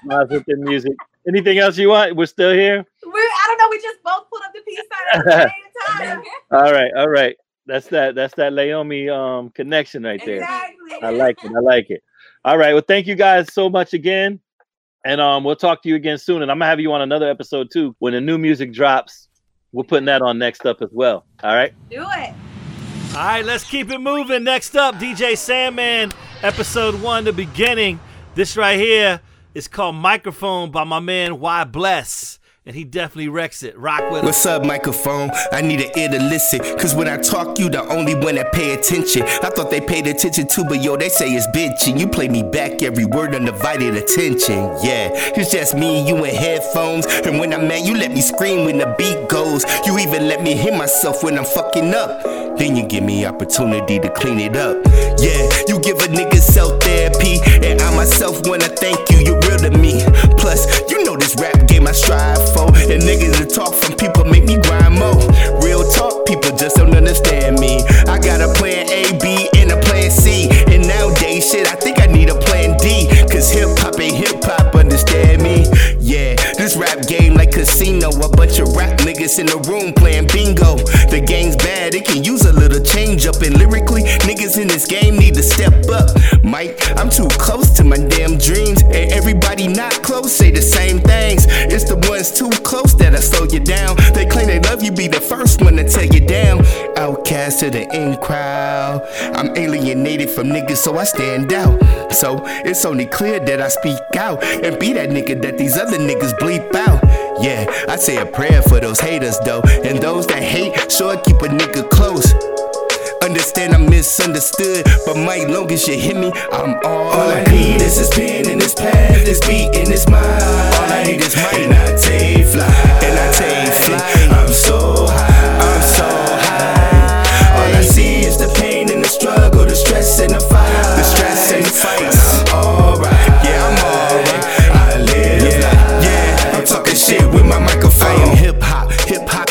Smiles with their music. Anything else you want? We're still here. We're, I don't know. We just both pulled up the peace sign at the same time. All right. All right. That's that. That's that Laomi um connection right there. Exactly. I like it. I like it. All right. Well, thank you guys so much again. And um, we'll talk to you again soon. And I'm gonna have you on another episode too. When the new music drops, we're putting that on next up as well. All right. Do it. All right, let's keep it moving. Next up, DJ Sandman, episode one, the beginning. This right here is called Microphone by my man Y Bless. And he definitely wrecks it. Rock with us. What's up, microphone? I need an ear to listen. Cause when I talk, you the only one that pay attention. I thought they paid attention too, but yo, they say it's bitch. And you play me back every word undivided attention. Yeah, it's just me you in headphones. And when I'm mad, you let me scream when the beat goes. You even let me hear myself when I'm fucking up. Then you give me opportunity to clean it up. Yeah, you give a nigga self therapy. And I myself wanna thank you, you real to me. Plus, you know this rap game I strive for. And niggas that talk from people make me grind more. Real talk, people just don't understand me. Casino. A bunch of rap niggas in the room playing bingo. The game's bad, it can use a little change up. And lyrically, niggas in this game need to step up. Mike, I'm too close to my damn dreams. And everybody not close say the same things. It's the ones too close that I slow you down. They claim they love you, be the first one to tear you down. Outcast to the in crowd. I'm alienated from niggas, so I stand out. So it's only clear that I speak out and be that nigga that these other niggas bleep out. Yeah, I say a prayer for those haters though, and those that hate, sure keep a nigga close. Understand I'm misunderstood, but Mike, long as you hear me, I'm all. All I need is this pen and this pad, this beat and this mind. All I need is Mike, and I take flight, and I take flight. I'm so high, I'm so high. All I see is the pain and the struggle, the stress and the fight, the stress and the fights.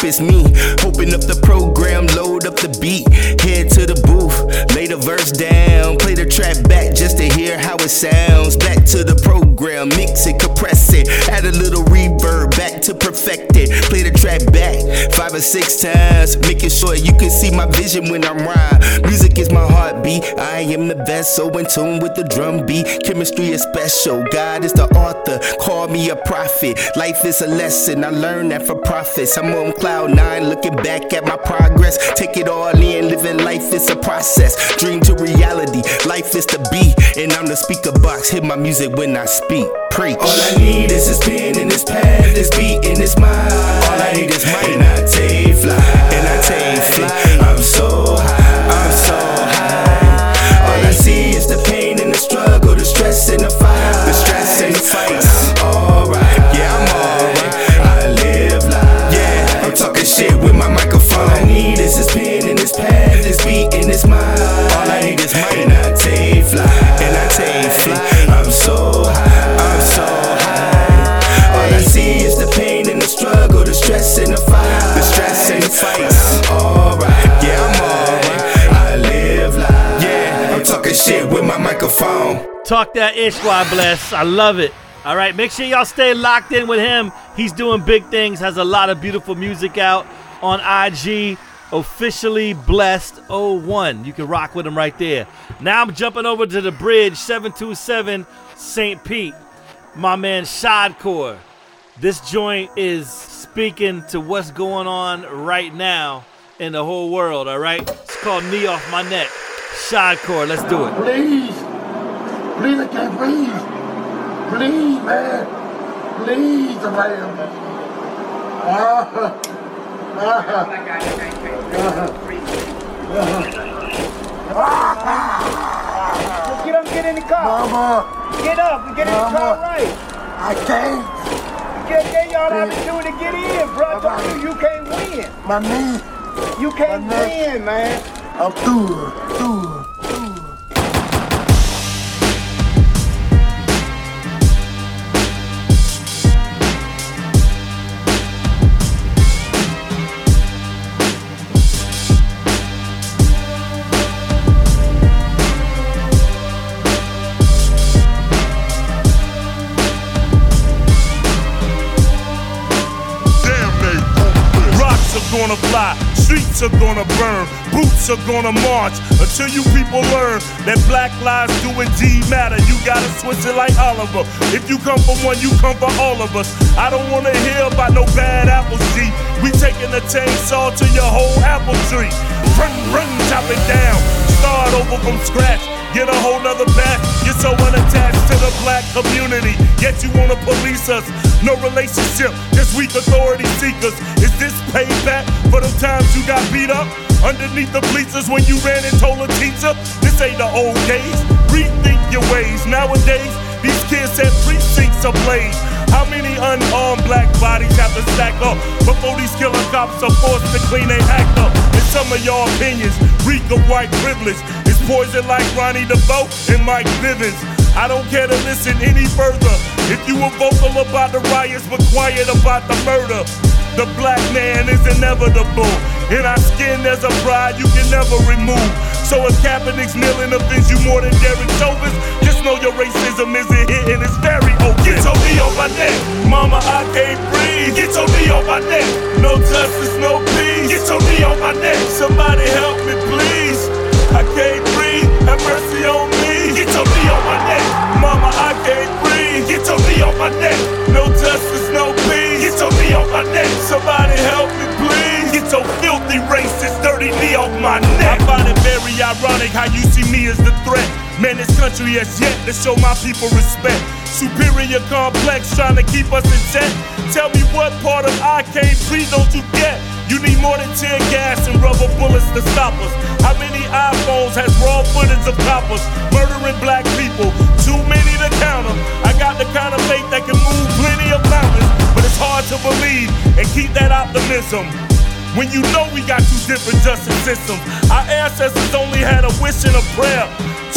Is me. Open up the program, load up the beat, head to the booth, lay the verse down, play the track back just to hear how it sounds. Back to the program, mix it, compress it, add a little reverb, back to perfect it. Play the track back five or six times, making sure you can see my vision when I'm rhyme. Music is my heartbeat, I am the best, so in tune with the drum beat. Chemistry is special, God is the author, call me a prophet. Life is a lesson, I learned that for profits. I'm on cloud nine, looking back at my progress. Take it all in, living life is a process. Dream to reality, life is the beat, and I'm the speaker box. Hit my music when I speak. Preach. All I need is this pen and this pad, this beat and this mind. All I need is mine, and I take flight, Ish, Y Bless. I love it. All right, make sure y'all stay locked in with him. He's doing big things, has a lot of beautiful music out on IG. officially blessed 01. You can rock with him right there. Now I'm jumping over to the bridge 727 St. Pete. My man Shadcore. This joint is speaking to what's going on right now in the whole world, all right? It's called Knee Off My Neck. Shadcore, let's do it. Please. Please, I can't breathe. Please, man. Please, somebody help me. Ah. Just get up, get in the car. Mama. Get up and get in the car right. I can't. Get, get y'all have to do to get in, bro. I told you, you can't win. My knee. You can't win, man. I'm through. Through. Streets are gonna burn, boots are gonna march until you people learn that black lives do indeed matter. You gotta switch it like Oliver. If you come for one, you come for all of us. I don't wanna hear about no bad apples, G. We taking the chainsaw to your whole apple tree. Run, run, chop it down. Start over from scratch. Get a whole nother path. You're so unattached to the black community, yet you wanna police us. No relationship, just weak authority seekers. Is this payback for the times you got beat up? Underneath the bleachers when you ran and told a teacher, this ain't the old days. Rethink your ways. Nowadays, these kids have precincts ablaze. How many unarmed black bodies have to stack up before these killer cops are forced to clean their act up? And some of your opinions reek of white privilege. Poison like Ronnie DeVoe and Mike Bivins. I don't care to listen any further. If you were vocal about the riots but quiet about the murder, the black man is inevitable. In our skin, there's a pride you can never remove. So if Kaepernick's kneeling offends you more than Derek Chauvin, just know your racism isn't hitting. It's very open. Get your knee on my neck, mama. I can't breathe. Get your knee on my neck. No justice, no peace. Get your knee on my neck. Somebody help me, please. I can't. Have mercy on me. Get your knee on my neck, mama. I can't breathe. Get your knee on my neck. No justice, no peace. Get your knee on my neck. Somebody help me, please. Get your filthy racist, dirty knee off my neck. I find it very ironic how you see me as the threat. Man, this country has yet to show my people respect. Superior complex trying to keep us in check. Tell me what part of I can't breathe don't you get? You need more than tear gas and rubber bullets to stop us. How many iPhones has raw footage of coppers murdering black people? Too many to count count 'em. I got the kind of faith that can move plenty of mountains, but it's hard to believe and keep that optimism. When you know we got two different justice systems, our ancestors only had a wish and a prayer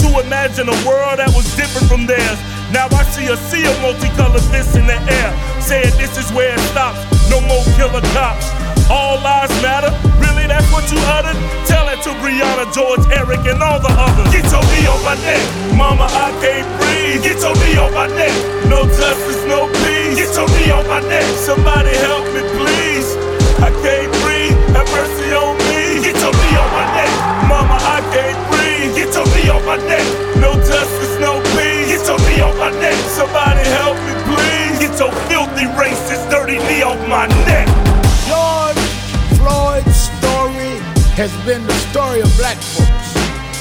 to imagine a world that was different from theirs. Now I see a sea of multicolored fists in the air, saying this is where it stops. No more killer cops. All lives matter. Really, that's what you uttered? Tell it to Brianna, George, Eric, and all the others. Get your knee on my neck, mama. I can't breathe. Get your knee on my neck. No justice, no peace. Get your knee on my neck. Somebody help me, please. I can't breathe. Have mercy on me. Get your knee on my neck, mama. I can't breathe. Get your knee on my neck. No justice, no peace. Get your knee on my neck. Somebody help me, please. Get your filthy racist, dirty knee off my neck. Has been the story of black folks.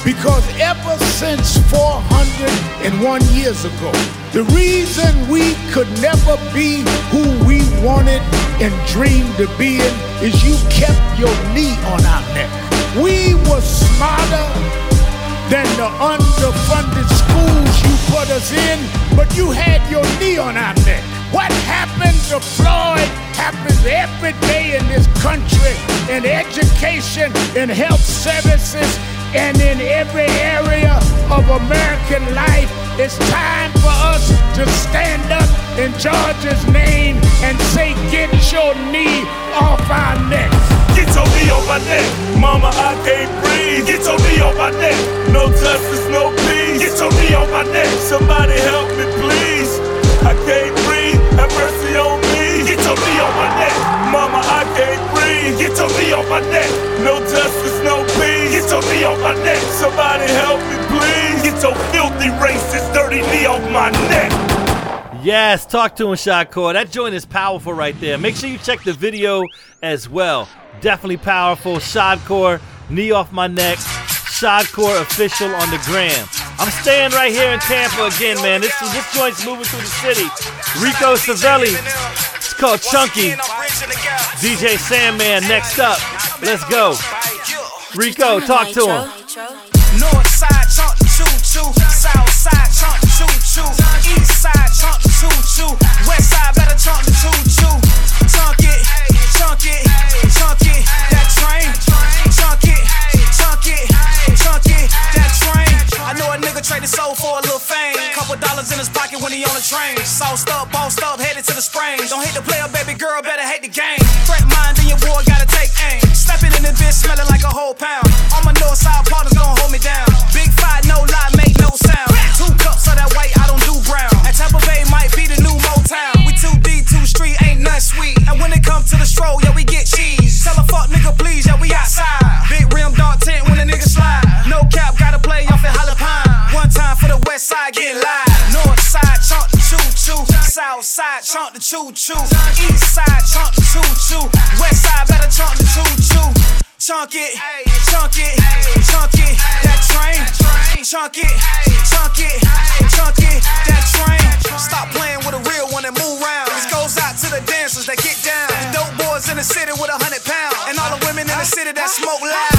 Because ever since 401 years ago, the reason we could never be who we wanted and dreamed to be in is you kept your knee on our neck. We were smarter than the underfunded schools you put us in, but you had your knee on our neck. What happened to Floyd happens every day in this country in education, in health services, and in every area of American life. It's time for us to stand up in George's name and say, Get your knee off our neck. Get your knee on my neck, mama. I can't breathe. Get your knee on my neck. No justice, no peace. Get your knee on my neck. Somebody help me, please. I can't. Have mercy on me. Get your knee on my neck. Mama, I can't breathe. Get your knee on my neck. No justice, no peace. Get your knee on my neck. Somebody help me, please. Get your filthy, racist, dirty knee on my neck. Yes, talk to him, Shadcore. That joint is powerful right there. Make sure you check the video as well. Definitely powerful. Shadcore, knee off my neck. Shadcore official on the gram. I'm staying right here in Tampa again, man. This, this joint's moving through the city. Rico Savelli. It's called Chunky. DJ Sandman next up. Let's go. Rico, talk to him. On train. Sauced up, bossed up, headed to the springs. Don't hate the player, baby girl, better hate the game. Threat mind, then your boy gotta take aim. Stepping in the bitch, smelling like a whole pound. Chunk the choo choo. East side, chunk the choo choo. West side, better chunk the choo choo. Chunk it, chunk it, chunk it, that train. Chunk it, chunk it, chunk it, that train. Stop playing with a real one and move round. This goes out to the dancers that get down. The dope boys in the city with a hundred pounds. And all the women in the city that smoke loud.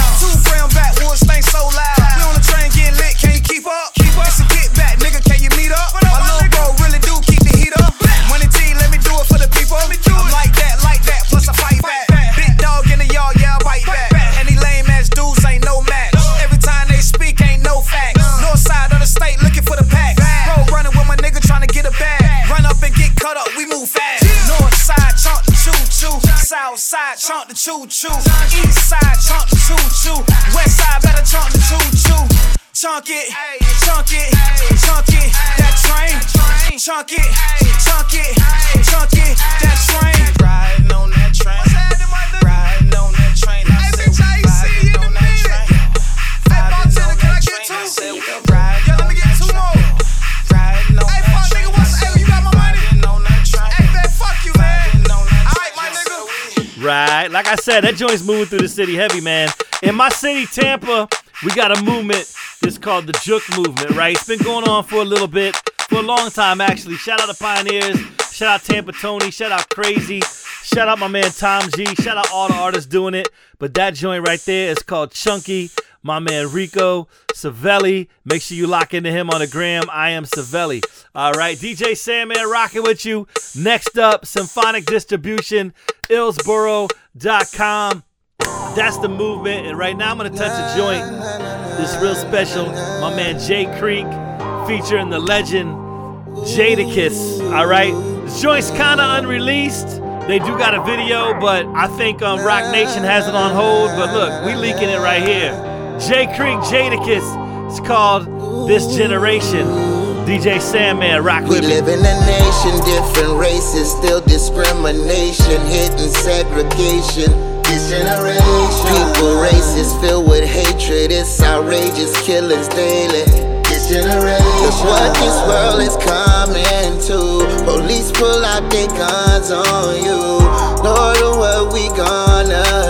Choo choo. East side, chunk the choo choo. West side, better chunk the choo choo. Chunk it, chunk it, chunk it, that train. Chunk it, chunk it, chunk it, that Right. Like I said, that joint's moving through the city heavy, man. In my city, Tampa, we got a movement that's called the Juke Movement, right? It's been going on for a little bit, for a long time, actually. Shout out to Pioneers. Shout out Tampa Tony. Shout out Crazy. Shout out my man Tom G. Shout out all the artists doing it. But that joint right there is called Chunky. My man Rico Savelli. Make sure you lock into him on the gram. I am Savelli. All right, DJ Sandman rocking with you. Next up, Symphonic Distribution, Illsboro.com. That's the movement. And right now I'm going to touch a joint. This real special. My man Jay Creek featuring the legend Jadakiss. All right. This joint's kind of unreleased. They do got a video, but I think um, Roc Nation has it on hold. But look, we leaking it right here. Jay Creek Jadakiss. It's called This Generation. DJ Sandman, rock We with me. live in a nation, different races, still discrimination, hidden segregation. This generation, people racist, filled with hatred. It's outrageous, killings daily. This generation, look what this world is coming to. Police pull out their guns on you. Lord, what we gonna?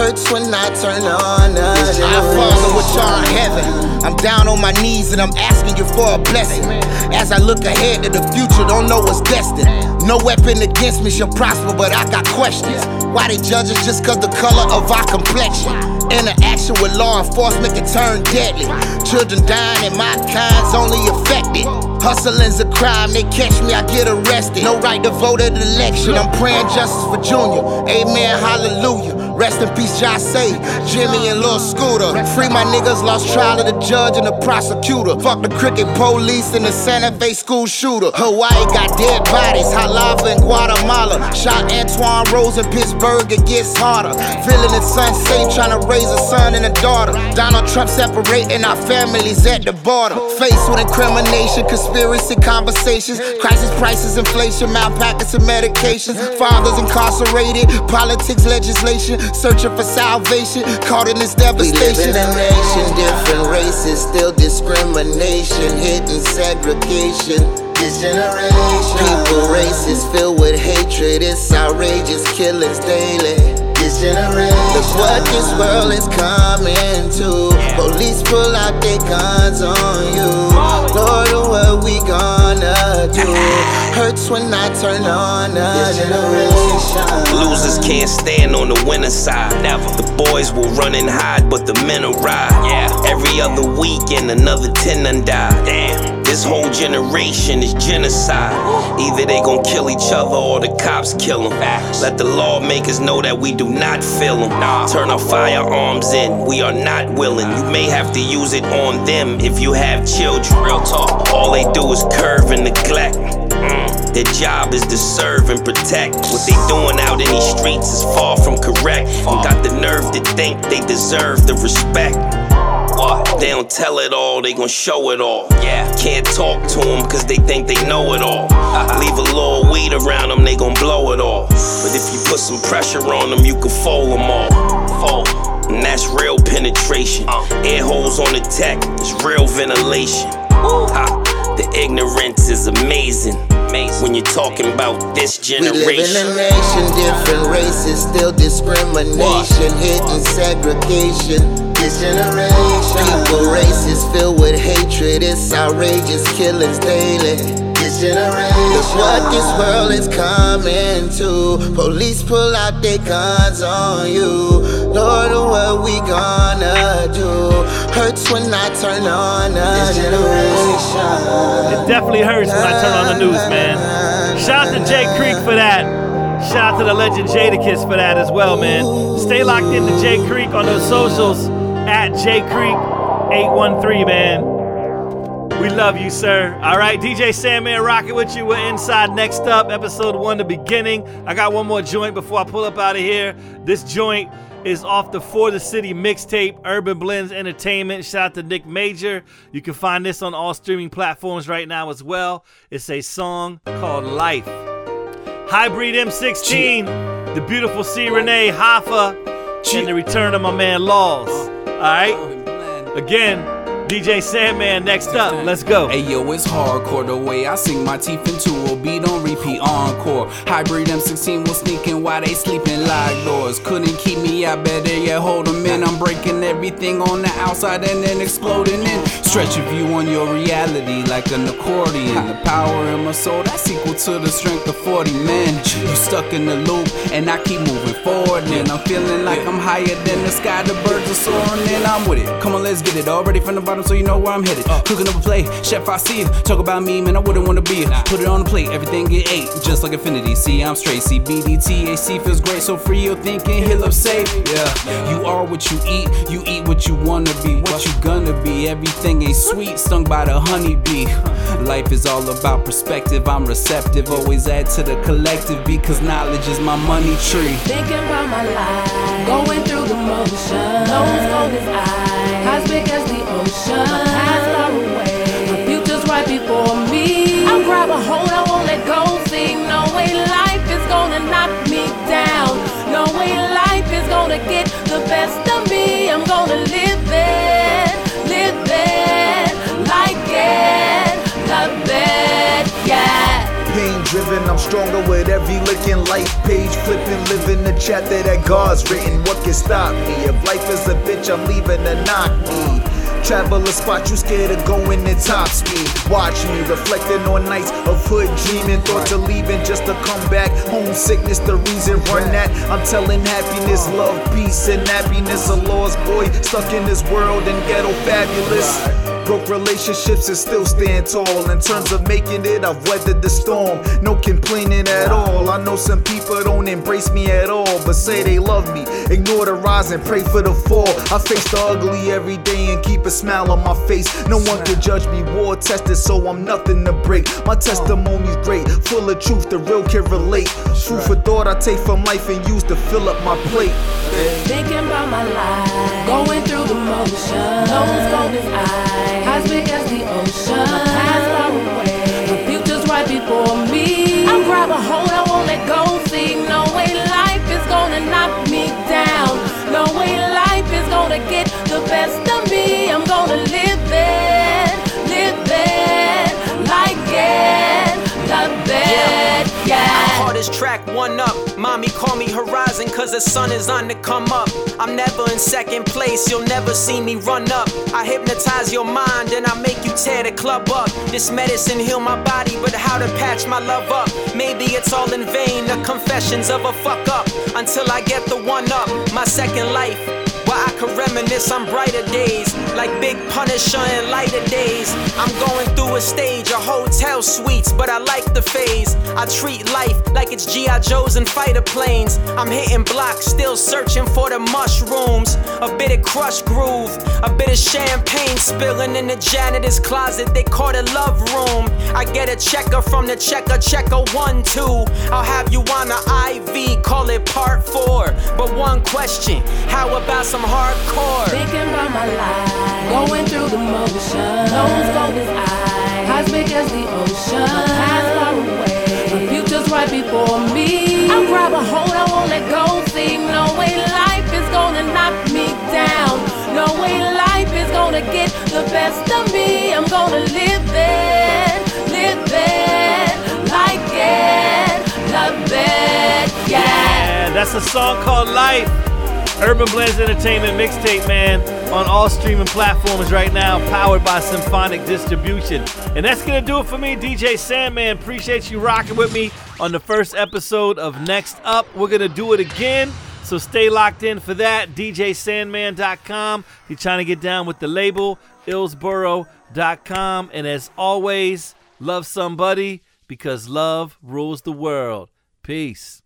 Hurts when I turn on us. Our Father which art in heaven, I'm down on my knees and I'm asking you for a blessing. As I look ahead to the future, don't know what's destined. No weapon against me shall prosper, but I got questions. Why they judge us just cause the color of our complexion? Interaction with law enforcement can turn deadly. Children dying and my kind's only affected. Hustling's a crime, they catch me, I get arrested. No right to vote at the election, I'm praying justice for Junior. Amen, hallelujah. Rest in peace, Jase, Jimmy, and Lil Scooter. Free my niggas, lost trial of the judge and the prosecutor. Fuck the cricket police and the Santa Fe school shooter. Hawaii got dead bodies, Halava in Guatemala. Shot Antwon Rose in Pittsburgh, it gets harder. Feeling it's unsafe, trying to raise a son and a daughter. Donald Trump separating our families at the border. Faced with incrimination, conspiracy conversations, crisis prices, inflation, malpractice and medications. Fathers incarcerated, politics, legislation. Searching for salvation, caught in this devastation. We live in a nation, different races, still discrimination, hidden segregation. This generation, people races filled with hatred, it's outrageous killings daily. This generation, look what this world is coming to. Police pull out their guns on you. Lord, what we gonna do? Hurts when I turn on a generation. Losers can't stand on the winner side. Never. The boys will run and hide, but the men will ride. Yeah. Every other weekend, another ten done die. Damn. This whole generation is genocide. Either they gon' kill each other or the cops kill them. Let the lawmakers know that we do not feel them. Turn our firearms in, we are not willing. You may have to use it on them if you have children. Real talk. All they do is curve and neglect. Mm. Their job is to serve and protect. What they doing out in these streets is far from correct. And got the nerve to think they deserve the respect. What? They don't tell it all, they gon' show it all. Yeah. Can't talk to them cause they think they know it all. Uh-huh. Leave a little weed around them, they gon' blow it all. But if you put some pressure on them, you can fold them all. Fold. And that's real penetration. Uh. Air holes on the tech, it's real ventilation. Ha, the ignorance is amazing. When you're talking about this generation, We live in a generation. nation, different races, still discrimination, hidden segregation. This generation, people races filled with hatred, it's outrageous killings daily. This generation, look what this world is coming to. Police pull out their guns on you. Lord, what we gonna do? Hurts when I turn on a generation. It definitely hurts when I turn on the news, man. Shout out to Jay Creek for that. Shout out to the legend Jadakiss for that as well, man. Stay locked into Jay Creek on those socials at Jay Creek 813, man. We love you, sir. All right, DJ Sandman rocking with you. We're inside next up, episode one, the beginning. I got one more joint before I pull up out of here. This joint is off the For the City mixtape, Urban Blends Entertainment. Shout out to Nick Major. You can find this on all streaming platforms right now as well. It's a song called Life. Hybrid M16, the beautiful C. Renee Hoffa, and the return of my man Laws. All right? Oh, Again, DJ Sandman next up. Let's go. Hey yo, it's hardcore the way I sink my teeth into a beat on repeat encore. Hybrid M16 was sneaking while they sleeping like doors. Couldn't keep me out, better yet hold them in. I'm breaking everything on the outside and then exploding in. Stretch a view on your reality like an accordion. The power in my soul that's equal to the strength of 40 men. You stuck in the loop and I keep moving forward. And I'm feeling like I'm higher than the sky. The birds are soaring and I'm with it. Come on, let's get it. Already from the bottom, so you know where I'm headed. Uh. Cooking up a play, chef, I see it. Talk about me, man, I wouldn't wanna be it. Put it on the plate, everything get ate, just like infinity. See, I'm straight. CBD, THC feels great, so free your thinking, heal up safe. Yeah, you are what you eat, you eat what you wanna be, what you gonna be. Everything ain't sweet, stung by the honeybee. Life is all about perspective, I'm receptive. Always add to the collective because knowledge is my money tree. Thinking about my life, going through the motion. Nose gold as eyes, as big as I'm grab a hold I won't let go 'cause no way life is gonna knock me down. No way life is gonna get the best of me. I'm gonna live it, live it, like it, love it, yeah. Pain driven, I'm stronger with every licking life page flipping, living the chapter that God's written. What can stop me? If life is a bitch, I'm leaving to knock me. Travel a spot you scared of going at top speed. Watch me reflecting on nights of hood dreaming, thoughts of leaving just to come back. Homesickness, the reason run that. I'm telling happiness, love, peace, and happiness. A lost boy stuck in this world and ghetto fabulous. Broke relationships and still stand tall. In terms of making it, I've weathered the storm. No complaining at all. I know some people don't embrace me at all, but say they love me. Ignore the rise and pray for the fall. I face the ugly every day and keep a smile on my face. No one can judge me, war tested, so I'm nothing to break. My testimony's great, full of truth, the real can relate. Truth for thought I take from life and use to fill up my plate. Thinking about my life, going through the motion. Nose gold as eyes, as big as the ocean. My past far away, my future's right before me. I'll grab a hold, I track one up. Mommy call me Horizon cause the sun is on the come up. I'm never in second place, you'll never see me run up. I hypnotize your mind and I make you tear the club up. This medicine heal my body, but how to patch my love up? Maybe it's all in vain, the confessions of a fuck up. Until I get the one up, my second life. Could reminisce on brighter days, like Big Punisher and lighter days. I'm going through a stage of hotel suites, but I like the phase. I treat life like it's G.I. Joes and fighter planes. I'm hitting blocks, still searching for the mushrooms. A bit of Krush Groove, a bit of champagne spilling in the janitor's closet. They call it love room. I get a checker from the checker, checker one, two. I'll have you on a IV, call it part four. But one question, how about some hardcore? Thinking about my life, going through the motion. Nose gold as eyes, as big as the ocean. Past far away, the future's right before me. I grab a hold, I won't let go. See, no way life is gonna knock me down. No way life is gonna get the best of me. I'm gonna live it, live it, like it, love it, yeah. Yeah, that's a song called Life. Urban Blends Entertainment mixtape, man, on all streaming platforms right now, powered by Symphonic Distribution. And that's gonna do it for me, DJ Sandman. Appreciate you rocking with me on the first episode of Next Up. We're gonna do it again. So stay locked in for that. DJSandman.com. If you're trying to get down with the label, Illsboro.com. And as always, love somebody because love rules the world. Peace.